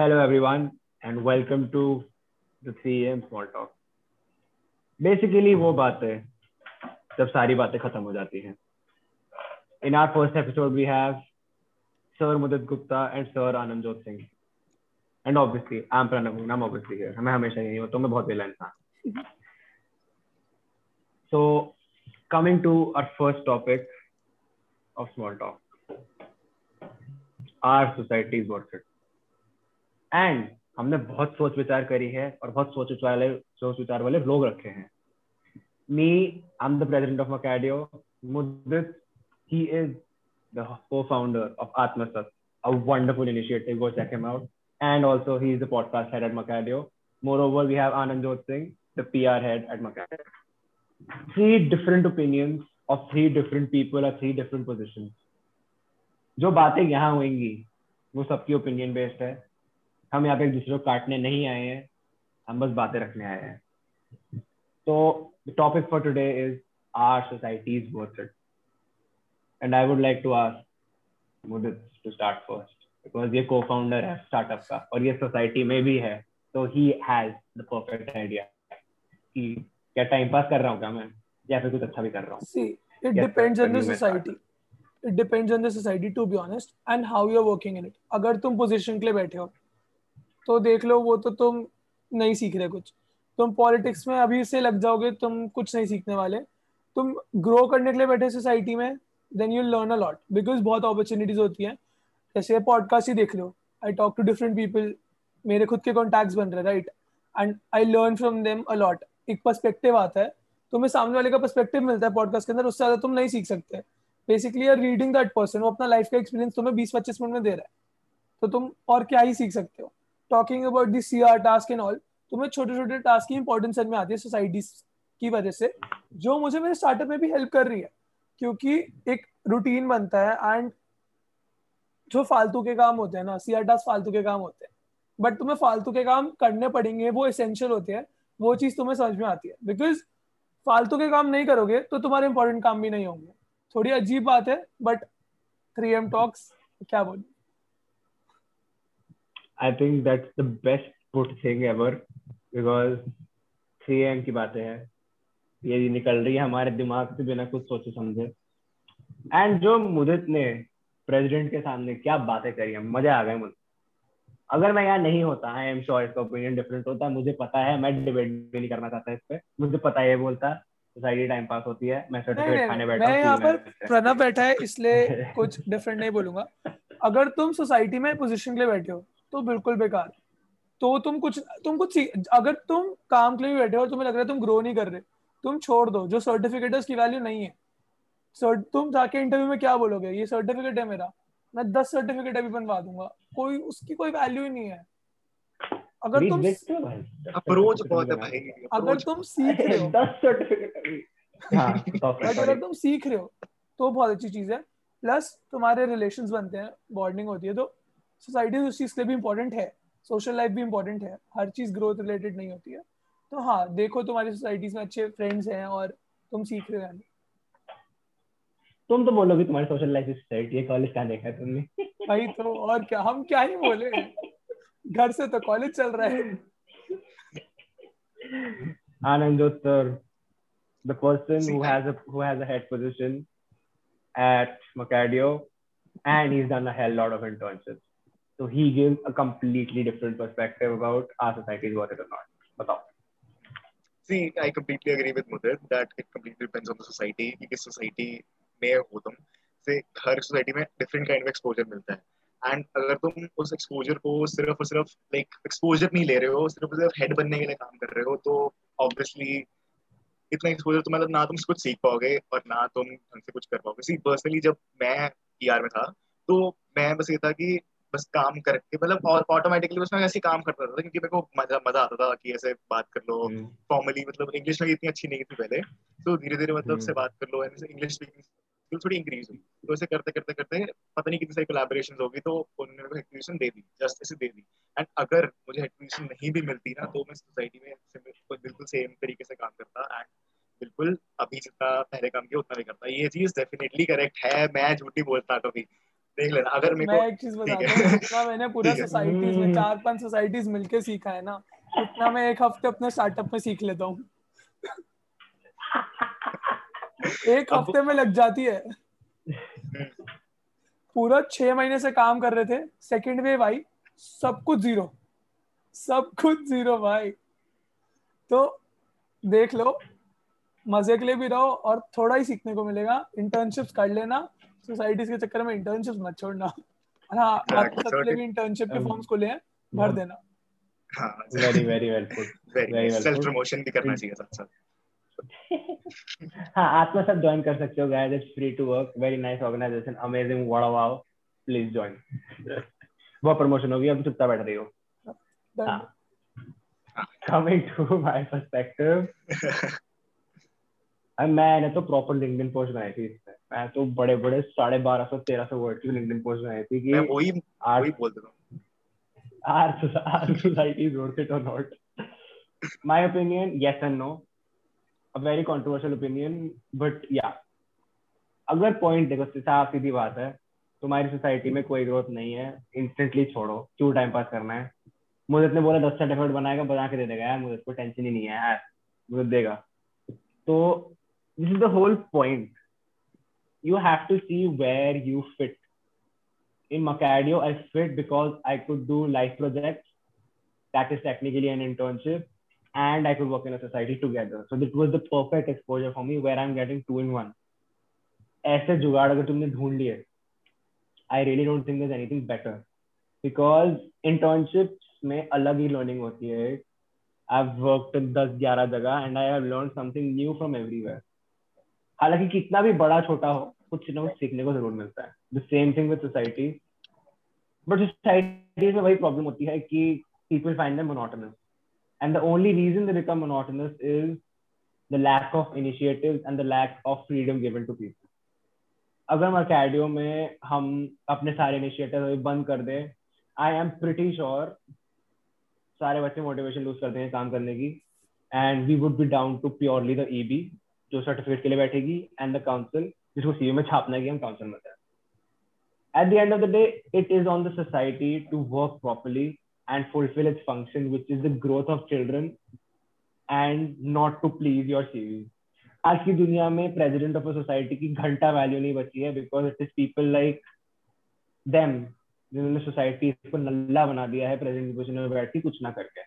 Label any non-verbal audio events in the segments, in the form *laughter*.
Hello, everyone, and welcome to the 3 AM Small Talk. Basically, वो बातें जब सारी बातें खत्म हो जाती हैं. In our first episode, we have Sir Mudit Gupta and Sir Anandjot Singh. And obviously, I'm Pranav. I'm obviously here. मैं हमेशा यही हूँ तो मैं बहुत वेला इंसान. So, coming to our first topic of small talk. Our society is worth it. And हमने बहुत सोच विचार करी है और बहुत सोच विचार वाले सोच विचार वाले लोग रखे हैं me I am the president of Mercadeo Mudit he is the co-founder of Atmasat, a wonderful initiative. Go check him out. And also, he is the podcast head at Macadio. Moreover, we have Anand Jot Singh, the PR head at Macadio. Three different opinions of three different people at three different positions. जो बातें यहाँ होंगी वो सबकी opinion based है हम यहाँ पे एक दूसरे को काटने नहीं आए हैं हम बस बातें रखने आए हैं। तो the topic for today is our society is worth it and I would like to ask Mudit to start first because ये को फाउंडर है स्टार्टअप का और ये सोसाइटी में भी है तो he has the perfect idea कि क्या टाइम पास कर रहा हूँ क्या मैं या फिर कुछ अच्छा भी कर रहा हूँ। It depends on the society. It depends on the society to be honest and how you're working in it. अगर तुम पोजीशन के लिए बैठे हो तो देख लो, वो तो तुम नहीं सीख रहे कुछ। तुम पॉलिटिक्स में अभी से लग जाओगे, तुम कुछ नहीं सीखने वाले। तुम ग्रो करने के लिए बैठे सोसाइटी में then you learn a lot because बहुत अपॉर्चुनिटीज़ होती हैं। जैसे पॉडकास्ट ही देख लो I talk to different people मेरे खुद के कॉन्टैक्ट्स बन रहे right and I learn from them a lot एक पर्सपेक्टिव आता है, तुम्हें सामने वाले का पर्सपेक्टिव मिलता है पॉडकास्ट के अंदर, उससे ज़्यादा तुम नहीं सीख सकते। Basically are reading that person वो अपना लाइफ का एक्सपीरियंस तुम्हें बीस पच्चीस मिनट में दे रहा है। तो तुम और क्या ही सीख सकते हो? Talking about the C R task and all तुम्हें छोटे छोटे टास्क की इंपॉर्टेंस में आती है सोसाइटी की वजह से, जो मुझे मेरे स्टार्टअप में भी हेल्प कर रही है। क्योंकि एक रूटीन बनता है एंड जो फालतू के काम होते हैं ना सी आर टास्क फालतू के काम होते हैं। बट तुम्हें फालतू के काम करने पड़ेंगे, वो एसेंशियल होते हैं, वो चीज़ तुम्हें समझ में आती है। बिकॉज़ फालतू के काम नहीं करोगे तो तुम्हारे इंपॉर्टेंट काम भी नहीं होंगे। थोड़ी अजीब बात है बट थ्री एम टॉक्स क्या बोलूँ? I think that's the best put thing ever because 3 am की बातें हैं। ये निकल रही है हमारे दिमाग से बिना कुछ सोचे समझे। एंड जो मुदित ने प्रेसिडेंट के सामने क्या बातें करी है मज़ा आ गया मुझे। अगर मैं यहाँ नहीं होता आई एम श्योर इसका ओपिनियन डिफरेंट होता। है मुझे पता है मैं डिबेट भी नहीं करना चाहता इस पे। मुझे पता है ये बोलता सोसाइटी टाइम पास होती है मैं सर्टिफिकेट खाने बैठा मैं यहाँ पर प्रणव बैठा है इसलिए *laughs* कुछ डिफरेंट नहीं बोलूँगा। अगर तुम सोसाइटी में पोजीशन के लिए बैठे हो तो बिल्कुल बेकार। तो तुम कुछ तुम कुछ अगर तुम काम के लिए बैठे हो तुम्हें लग रहा है तुम ग्रो नहीं कर रहे तुम छोड़ दो जो सर्टिफिकेट है उसकी वैल्यू नहीं है। सर तुम जाके इंटरव्यू में क्या बोलोगे? ये सर्टिफिकेट है मेरा। मैं दस सर्टिफिकेट अभी बनवा दूँगा। कोई उसकी कोई वैल्यू ही नहीं है। अगर तुम अप्रोच बहुत है भाई। अगर तुम सीख रहे हो। दस सर्टिफिकेट *laughs* अगर तुम सीख रहे हो तो बहुत अच्छी चीज़ है। प्लस तुम्हारे रिलेशंस बनते हैं बॉन्डिंग होती है। तो सोसाइटी उस चीज़ के लिए भी इम्पोर्टेंट है सोशल लाइफ भी इम्पोर्टेंट है हर चीज़ ग्रोथ रिलेटेड नहीं होती है। तो हाँ देखो तुम्हारी सोसाइटीज में अच्छे फ्रेंड्स हैं और तुम सीख रहे हो तुम तो बोलोगे तुम्हारी सोशल लाइफ सोसाइटी है कॉलेज क्या देखा है तुमने? भाई तो और क्या हम क्या ही बोले? घर से तो कॉलेज चल रहा है। sir, the person who has a who has a head position at Macadio, and he's done a hell lot of internships. So he gives a completely different perspective about our society is worth it or not. Batao. See, I completely agree with Mudit that it completely depends on the society. किस society में हो तुम से हर society में different kind of exposure मिलता है and अगर तुम उस एक्सपोजर को सिर्फ़ और सिर्फ़ लाइक एक्सपोजर नहीं ले रहे हो सिर्फ़ सिर्फ़ हेड बनने के लिए काम कर रहे हो तो ऑब्वियसली इतना एक्सपोजर तो मतलब ना तुम कुछ सीख पाओगे और ना तुम ढंग से कुछ कर पाओगे सी पर्सनली जब मैं पीआर में था तो मैं बस ये था कि बस काम करके मतलब और ऑटोमेटिकली बस मैं ऐसे काम करता था क्योंकि मेरे को मज़ा मज़ा आता था कि ऐसे बात कर लो फॉर्मली मतलब इंग्लिश में इतनी अच्छी नहीं थी पहले तो धीरे धीरे मतलब से बात कर लो इंग्लिश स्पीकिंग स्किल थोड़ी इंक्रीज हुई। तो ऐसे करते करते करते पता नहीं कितनी सारी कोलैबोरेशन होगी तो उन्होंने मेरे को हेड दे दी जस्ट ऐसे दे दी। एंड अगर मुझे हेड नहीं भी मिलती ना तो मैं सोसाइटी में बिल्कुल सेम तरीके से काम करता एंड बिल्कुल अभी जितना पहले काम किया उतना भी करता। ये चीज़ डेफिनेटली करेक्ट है मैं झूठी बोलता कभी। देख लेना अगर मैं एक चीज़ बताता है। हूँ मैंने पूरा सोसाइटीज में हम्म। चार पाँच सोसाइटीज मिलके सीखा है ना उतना मैं एक हफ़्ते अपने स्टार्टअप में सीख लेता हूँ। एक हफ़्ते में लग जाती है। पूरा छह महीने से काम कर रहे थे सेकंड वेव आई सब कुछ ज़ीरो सब कुछ ज़ीरो भाई। तो देख लो मज़े के लिए भी रहो और थोड़ा ही सीखने को मिलेगा। इंटर्नशिप्स कर लेना। सोसाइटीज के चक्कर में इंटर्नशिप्स मत छोड़ना। हाँ आपके सबके लिए भी इंटर्नशिप के Um, फॉर्म्स खुले हैं भर देना। हाँ very very well put very very well self promotion भी करना चाहिए साथ साथ *laughs* हाँ सब ज्वाइन कर सकते हो guys it's free to work very nice organization amazing vada wow please join वो प्रमोशन होगी। अब चुपचाप बैठ रही हो। हाँ। कमिंग टू माय पर्सपेक्टिव मैंने तो प्रॉपर लिंक्डइन पोस्ट बनाई थी इसमें मैं तो बड़े बड़े साढ़े बारह सौ तेरह सौ वर्ड की लिंक्डइन पोस्ट बनाई थी कि वही आर वही बोल देता हूँ our society is worth it or not. My opinion, yes and no. A very controversial opinion, but yeah. अगर पॉइंट देखो साफ़ सीधी बात है तुम्हारी सोसाइटी में कोई ग्रोथ नहीं है इंस्टेंटली छोड़ो क्यों टाइम पास करना है मुझे ने बोला दस सर्टिफिकेट बनाएगा बना के दे देगा यार मुझे को टेंशन ही नहीं है यार मुझे देगा तो This is the whole point you have to see where you fit in Macadio, I fit because I could do life projects. That is technically an internship, and I could work in a society together. So this was the perfect exposure for me, where I'm getting two in one. ऐसे जुगाड़ अगर तुमने ढूंढ लिए I really don't think there's anything better because internships में अलग ही learning होती है I've worked in दस ग्यारह जगह and I have learned something new from everywhere. हालाँकि कितना भी बड़ा, छोटा हो, कुछ ना कुछ सीखने को ज़रूर मिलता है। The same thing with society but society में वही प्रॉब्लम होती है कि people find them monotonous and the only reason they become monotonous is the lack of initiatives and the lack of freedom given to people अगर Mercadeo में हम अपने सारे इनिशिएटिव बंद कर दें आई एम प्रिटी श्योर सारे बच्चे मोटिवेशन लूज कर देंगे काम करने की। And we would be down to purely the EB जो सर्टिफिकेट के लिए बैठेगी एंड द काउंसिल जिसको सीयू में छापना है कि हम काउंसिल में थे। At the end of the day, it is on the society to work properly and fulfill its function, which is the growth of children and not to please your cv आज की दुनिया में president of a society की घंटा value नहीं बची है because it is people like them जिन्होंने सोसाइटी को नल्ला बना दिया है प्रेसिडेंट पोजिशन में बैठ के कुछ ना करके।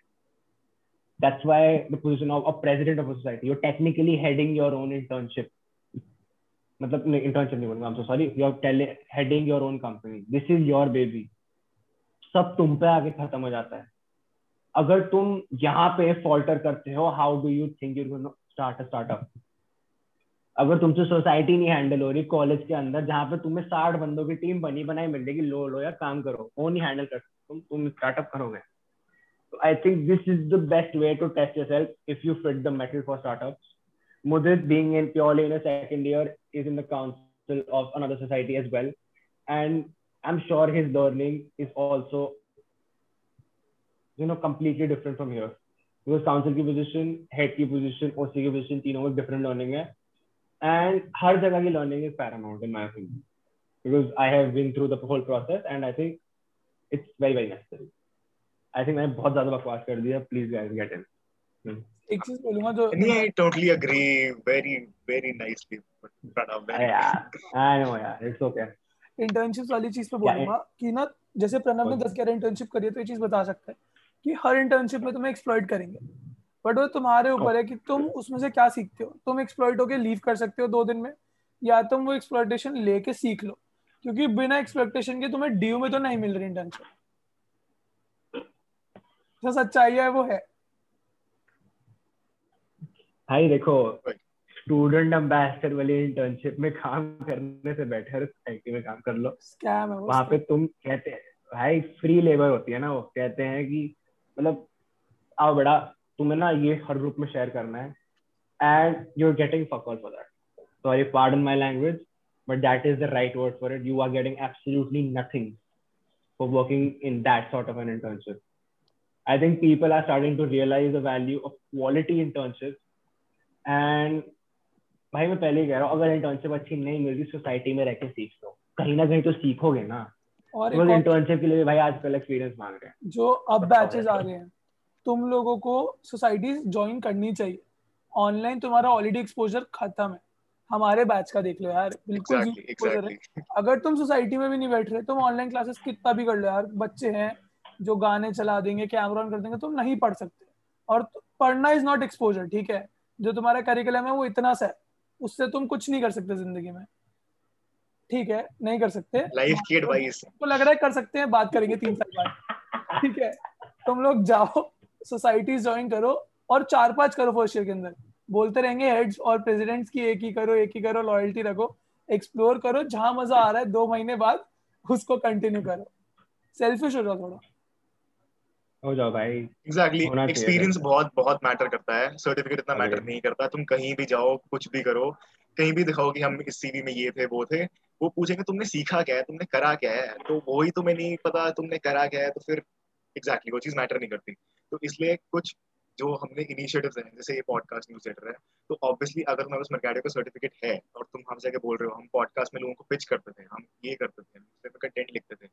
That's why the position of a president of a society. You're technically heading your own internship. मतलब इंटर्नशिप नहीं बोलूँगा so sorry you are heading your own company this is your baby सब तुम पे आगे खत्म हो जाता है। अगर तुम यहाँ पे फॉल्टर करते हो how do you think you start a startup अगर तुमसे सोसाइटी नहीं हैंडल हो रही कॉलेज के अंदर, जहाँ पे तुम्हें साठ बंदों की टीम बनी, बनाई मिलेगी, लो लो या काम करो वो नहीं हैंडल कर, तुम तुम स्टार्टअप करोगे। तो I think this is the best way to test yourself if you fit the mettle for startups Mudit being in purely in a second year is in the council of another society as well. And I'm sure his learning is also, you know, completely different from here. Because council की position, head की position, OC की position, तीनों में different learning है. And हर जगह की learning is paramount in my opinion. Because I have been through the whole process and I think it's very, very necessary. I think मैंने बहुत ज़्यादा बकवास कर दिया. Please guys get in. Hmm. एक चीज़ बोलूँगा जो नहीं I totally agree very very nicely Pranav very Yeah, I know, yeah. It's internship वाली चीज़ पे बोलूँगा कि ना जैसे प्रणव ने बोल। दस ग्यारह इंटर्नशिप करी है तो ये चीज़ बता सकता है कि हर इंटर्नशिप में तुम्हें एक्सप्लॉइट करेंगे बट वो तुम्हारे ऊपर है कि तुम उसमें से क्या सीखते हो तुम एक्सप्लॉइट होके लीव कर सकते हो दो दिन में या तुम वो एक्सप्लॉइटेशन लेके सीख लो क्योंकि बिना एक्सपेक्टेशन के तुम्हें ड्यू में तो नहीं मिल रही इंटर्नशिप जो सच्चाई है वो है। भाई देखो स्टूडेंट एम्बेसडर वाली इंटर्नशिप में काम करने से बेटर सोसाइटी में काम कर लो। स्कैम है वहाँ पे तुम कहते हैं भाई फ्री लेबर होती है ना वो। कहते हैं कि मतलब आओ बेटा तुम्हें ना ये हर ग्रुप में शेयर करना है। And you are getting fuck all for that sorry pardon my language but that is the right word for it you are getting absolutely nothing for working in that sort of an internship I think people are starting to realize the value of quality internships. And भाई मैं पहले ही कह रहा हूँ अगर internship अच्छी नहीं मिल रही सोसाइटी में रह के सीख लो। कहीं ना कहीं तो सीखोगे ना। और इंटर्नशिप के लिए भाई आजकल एक्सपीरियंस मांग रहे हैं। जो अब बैचेस आ रहे हैं। तुम लोगों को सोसाइटी ज्वाइन करनी चाहिए। ऑनलाइन तुम्हारा ऑलरेडी एक्सपोजर खत्म है। हमारे बैच का देख लो यार बिल्कुल exactly, exactly. अगर तुम सोसाइटी में भी नहीं बैठ रहे तुम ऑनलाइन क्लासेस कितना भी कर लो यार बच्चे हैं जो गाने चला देंगे कैमरा ऑन कर देंगे तुम नहीं पढ़ सकते। और पढ़ना इज़ नॉट एक्सपोजर ठीक है? जो तुम्हारा करिकुलम है वो इतना सा है। उससे तुम कुछ नहीं कर सकते ज़िंदगी में। ठीक है? नहीं कर सकते। लाइफ की एडवाइस तो लग रहा है कर सकते हैं बात करेंगे तीन साल बाद। ठीक है? तुम लोग जाओ सोसाइटी ज्वाइन करो और चार पाँच करो फ़र्स्ट ईयर के अंदर। बोलते रहेंगे हेड्स और प्रेसिडेंट्स की एक ही करो एक ही करो लॉयल्टी रखो एक्सप्लोर करो जहाँ मज़ा आ रहा है दो महीने बाद उसको कंटिन्यू करो। सेल्फिश हो जाओ थोड़ा। हो जाओ भाई एग्जैक्टली एक्सपीरियंस बहुत बहुत मैटर करता है। सर्टिफिकेट इतना मैटर नहीं करता। तुम कहीं भी जाओ कुछ भी करो कहीं भी दिखाओ कि हम इस सीवी में ये थे वो थे वो पूछेंगे तुमने सीखा क्या है? तुमने करा क्या है? तो वही तुम्हें नहीं पता तुमने करा क्या है? तो फिर एग्जैक्टली exactly, वो चीज़ मैटर नहीं करती। तो इसलिए कुछ जो हमने इनिशिएटिव्स हैं जैसे ये पॉडकास्ट न्यूज़ लेटर है तो ऑब्वियसली अगर हमारे पास मर्कैडो का सर्टिफिकेट है और तुम हमसे आगे बोल रहे हो हम पॉडकास्ट में लोगों को पिच करते थे हम ये करते थे हम कंटेंट लिखते थे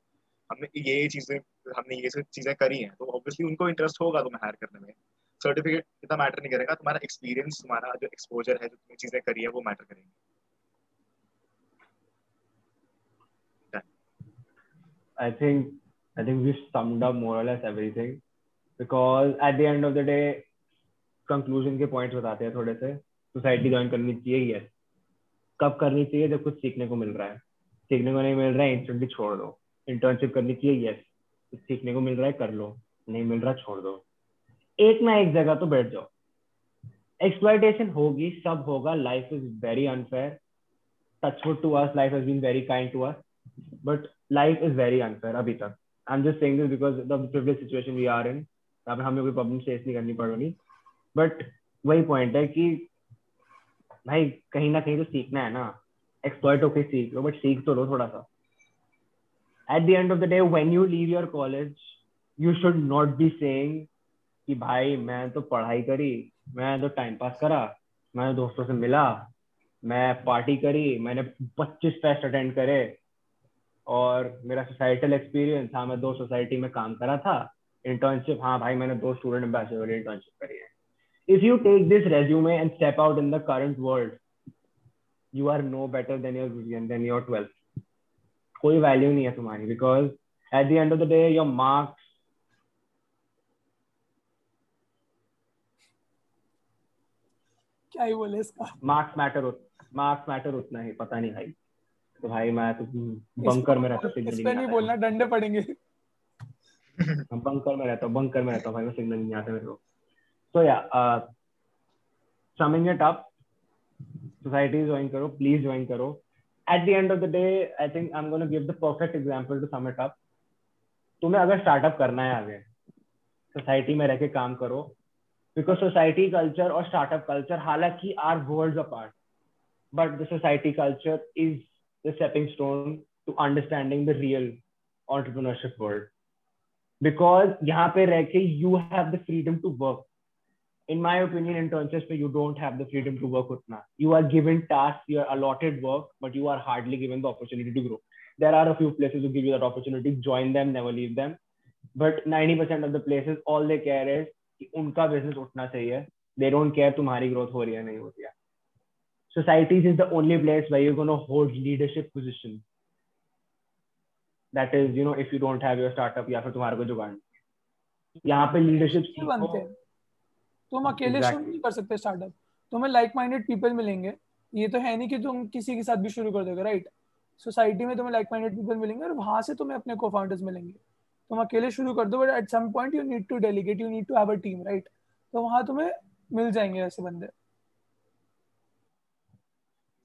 हमने ये चीज़ें हमने ये सब चीज़ें करी हैं तो ऑब्वियसली उनको इंटरेस्ट होगा तुम्हें हायर करने में। सर्टिफिकेट इतना मैटर नहीं करेगा। तुम्हारा एक्सपीरियंस तुम्हारा जो एक्सपोजर है, जो तुमने चीज़ें करी है, वो मैटर करेंगे। I think I think we summed up more or less everything because at the end of the day conclusion के पॉइंट्स बताते हैं थोड़े से। सोसाइटी ज्वाइन करनी चाहिए यस कब करनी चाहिए? जब कुछ सीखने को मिल रहा है। सीखने को नहीं मिल रहा है इंस्टेंटली छोड़ दो। इंटर्नशिप करनी चाहिए यस सीखने को मिल रहा है, कर लो। नहीं मिल रहा, छोड़ दो। एक ना एक जगह तो बैठ जाओ। एक्सप्लाइटेशन होगी, सब होगा। Life is very unfair touchwood to us life has been very kind to us but life is very unfair अभी तक। I am just saying this because the privilege situation we are in यहाँ हमें कोई problem face नहीं करनी पड़ रही but वही पॉइंट है कि भाई, कहीं ना कहीं तो सीखना है ना। एक्सपर्ट होकर सीख लो बट सीख तो लो थोड़ा सा। At the end of the day when you leave your college you should not be saying कि भाई मैं तो पढ़ाई करी मैं तो टाइम पास करा, मैंने दोस्तों से मिला, मैं पार्टी करी, मैंने 25 फेस्ट अटेंड करे और मेरा सोसाइटल एक्सपीरियंस हाँ मैं दो सोसाइटी में काम करा था इंटर्नशिप हाँ भाई, मैंने दो स्टूडेंट एम्बेसडर इंटर्नशिप करी है। If you take this resume and step out in the current world, you are no better than your than your 12th कोई वैल्यू नहीं है तुम्हारी because at the end of the day your marks क्या ही बोले इसका? Marks matter marks matter उतना ही पता नहीं भाई। तो भाई मैं तो बंकर में रहता हूँ इस नहीं बोलना डंडे पड़ेंगे। *laughs* हम बंकर में रहता हूँ बंकर में रहता हूँ भाई वो सिग्नल नहीं आते मेरे को। Yeah, uh, summing it up, society join karo, please join karo. At the end of the day, I think I'm going to give the perfect example to sum it up. तुम्हें अगर startup करना है आगे society में रह के काम करो because society culture or startup culture halaki are worlds apart. But the society culture is the stepping stone to understanding the real entrepreneurship world. Because here, you have the freedom to work. In my opinion internships where you don't have the freedom to work utna. You are given tasks you are allotted work but you are hardly given the opportunity to grow. There are a few places who give you that opportunity join them never leave them. But 90% of the places all they care is कि उनका business उठना चाहिए। They don't care तुम्हारी growth हो रही है नहीं होती है। Societies is the only place where you're going to hold leadership position. That is you know if you don't have your startup या फिर तुम्हारा कोई जुगाड़। यहाँ पे लीडरशिप तुम अकेले exactly. शुरू नहीं कर सकते स्टार्टअप तुम्हें लाइक माइंडेड पीपल मिलेंगे। ये तो है नहीं कि तुम किसी के साथ भी शुरू कर दोगे राइट सोसाइटी में तुम्हें लाइक माइंडेड पीपल मिलेंगे और वहाँ से तुम्हें अपने को फाउंडर्स मिलेंगे। तुम अकेले शुरू कर दो but at some point you need to delegate you need to have a team right तो वहाँ तुम्हें मिल जाएँगे ऐसे बंदे।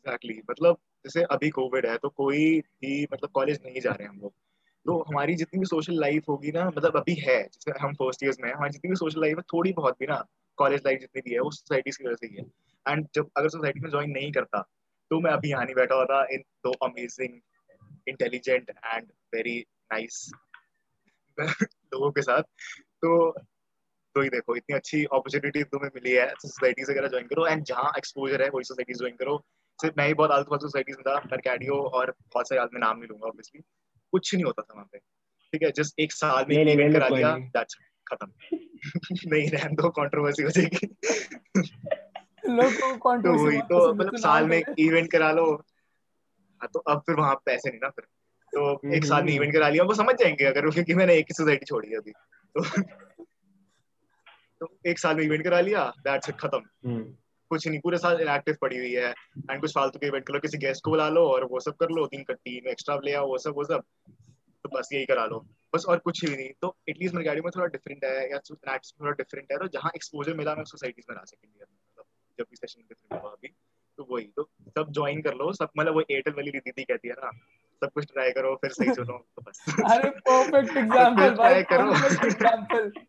एग्जैक्टली मतलब जैसे अभी कोविड है तो कोई भी मतलब कॉलेज नहीं जा रहे हम लोग। तो हमारी जितनी भी सोशल लाइफ होगी ना मतलब अभी है, जैसे हम फ़र्स्ट ईयर्स में हमारी जितनी भी सोशल लाइफ है, थोड़ी बहुत भी ना कॉलेज लाइफ जितनी भी है, वो सोसाइटी की वजह से ही है। एंड जब अगर सोसाइटी में ज्वाइन नहीं करता तो मैं अभी यहाँ नहीं बैठा हुआ था इन दो amazing intelligent and very nice *laughs* लोगों के साथ। तो तो ही देखो इतनी अच्छी अपॉर्चुनिटी तुम्हें मिली है सोसाइटी से अगर ज्वाइन करो एंड जहाँ एक्सपोजर है वही सोसाइटी ज्वाइन करो। सिर्फ़ मैं ही बहुत आलतू फालतू सोसाइटीज में था कैडियो और बहुत सारे आदमी नाम नहीं लूँगा ऑब्वियसली कुछ नहीं होता था वहाँ पे। ठीक है जस्ट एक साल में इवेंट करा दिया दैट्स खत्म। *laughs* नहीं रहने दो कंट्रोवर्सी हो जाएगी। लोग को *laughs* तो तो मतलब साल में इवेंट करा लो। हाँ तो अब फिर वहाँ पैसे नहीं ना फिर। तो एक साल में इवेंट करा लिया वो समझ जाएँगे अगर क्योंकि मैंने एक ही सोसाइटी छोड़ी है अभी। तो तो एक साल में इवेंट करा लिया दैट्स इट खत्म। हम्म। कुछ नहीं पूरे साल इनएक्टिव पड़ी हुई है एंड कुछ फालतू के इवेंट कर लो किसी गेस्ट को बुला लो और वो सब कर लो तीन टीम एक्स्ट्रा ले आओ वो सब वो सब। तो बस यही करा लो। बस और कुछ भी नहीं तो एटलीस्ट मेरी गाड़ी में थोड़ा डिफरेंट है या थोड़ा डिफरेंट है तो जहाँ एक्सपोजर मिला मैं सोसाइटीज में रह सकें मतलब जब भी सेशन डिफरेंट हुआ अभी तो वही तो सब ज्वाइन कर लो सब मतलब वो एयरटेल वाली दीदी कहती है ना सब कुछ ट्राई करो फिर सही *laughs* चुनो तो बस। अरे परफेक्ट *laughs* एग्जांपल भाई करो। एग्जांपल *laughs*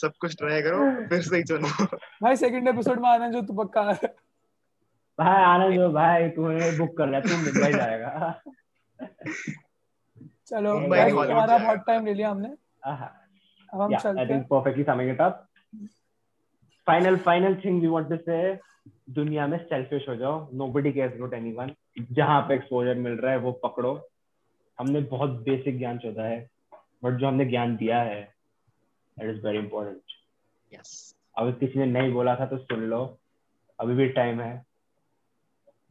सब कुछ ट्राई करो फिर सही चुनो भाई सेकंड एपिसोड में आना जो तू पक्का भाई आना जो भाई तूने बुक कर लिया तू मुंबई जाएगा। चलो भाई हमारा बहुत टाइम ले लिया हमने। अब हम चलते हैं। I think perfectly summing it up final final thing we want to say दुनिया में सेल्फिश हो जाओ। नोबडी केयर्स अबाउट एनीवन जहाँ पे एक्सपोजर मिल रहा है वो पकड़ो। हमने बहुत बेसिक ज्ञान चौथा है बट जो हमने ज्ञान दिया है that is very important yes अगर किसी ने नहीं बोला था तो सुन लो। अभी भी टाइम है।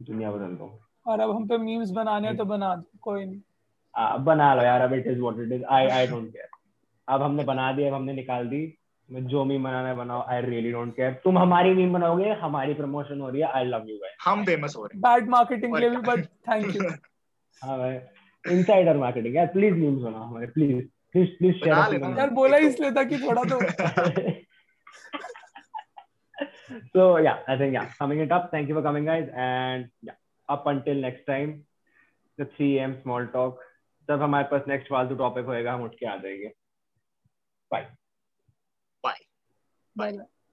दुनिया बदल दो। और अब हम पे मीम्स बनाने तो बना दो। कोई नहीं। आ, बना लो यार। अब it is what it is I I don't care अब हमने बना दिया अब हमने निकाल दी। जो मीम बनाना बनाओ। आई रियली डोंट केयर तुम हमारी मीम बनाओगे हमारी प्रमोशन हो रही है। आई लव यू गाइस हम फ़ेमस हो रहे हैं। बैड मार्केटिंग के लिए बट थैंक यू हाँ भाई। इनसाइडर मार्केटिंग यार प्लीज़ मीम्स बनाओ हमारे। प्लीज़ प्लीज़ प्लीज़ शेयर यार बोला इसलिए था कि थोड़ा तो। *laughs* So yeah i think yeah summing it up. Thank you for coming guys and yeah up until next time the 3 am small talk जब हमारे पास नेक्स्ट फालतू टॉपिक होएगा हम उठ के आ जाएँगे। Bye bye bye